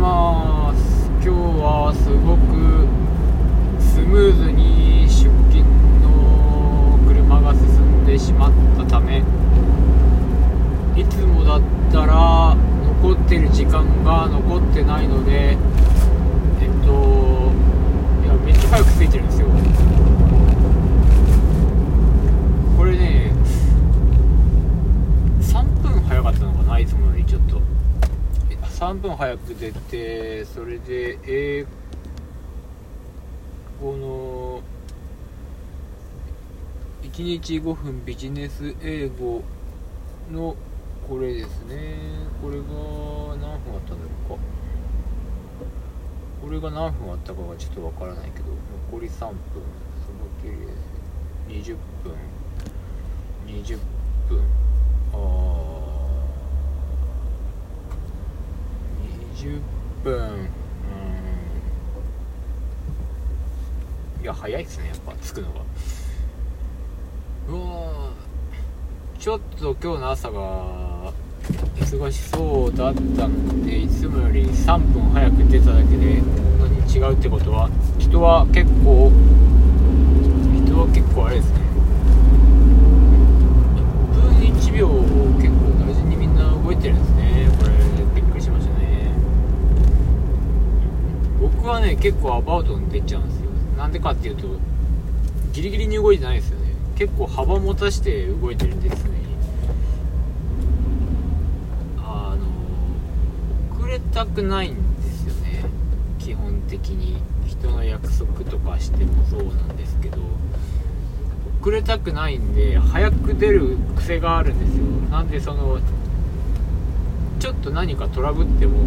ます。今日はすごくスムーズに出勤の車が進んでしまったためいつもだったら残ってる時間が残ってないのでえっといやめっちゃ早く着いてるんですよこれね3分早かったのかないつもよりちょっと3分早く出てそれで英語の1日5分ビジネス英語のこれですね。これが何分あったんだろうか。これが何分あったかがちょっとわからないけど残り3分。その距離です20分20分。10分。いや早いっすねやっぱ着くのが。うわちょっと今日の朝が忙しそうだったんでいつもより3分早く出ただけでこんなに違うってことは人は結構はね結構アバウトに出ちゃうんですよ。なんでかっていうとギリギリに動いてないですよね。結構幅持たして動いてるんですね。あの遅れたくないんですよね。基本的に。人の約束とかしてもそうなんですけど。遅れたくないんで早く出る癖があるんですよ。なんでそのちょっと何かトラブっても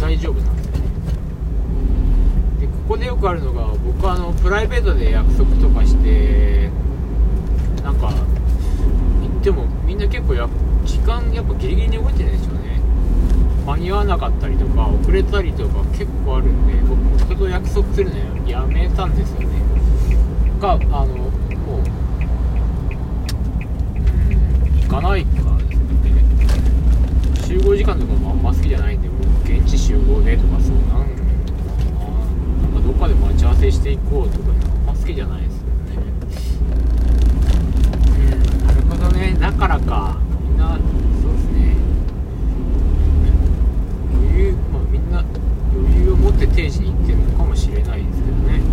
大丈夫なんですここでよくあるのが僕はあのプライベートで約束とかしてなんか行ってもみんな結構や時間やっぱギリギリに動いてるんですよね。間に合わなかったりとか遅れたりとか結構あるんで僕人と約束するのやめたんですよね。があのもううん行かないかですね。集合時間とかもあんま好きじゃないんでもう現地集合でとかそうれないですけどね。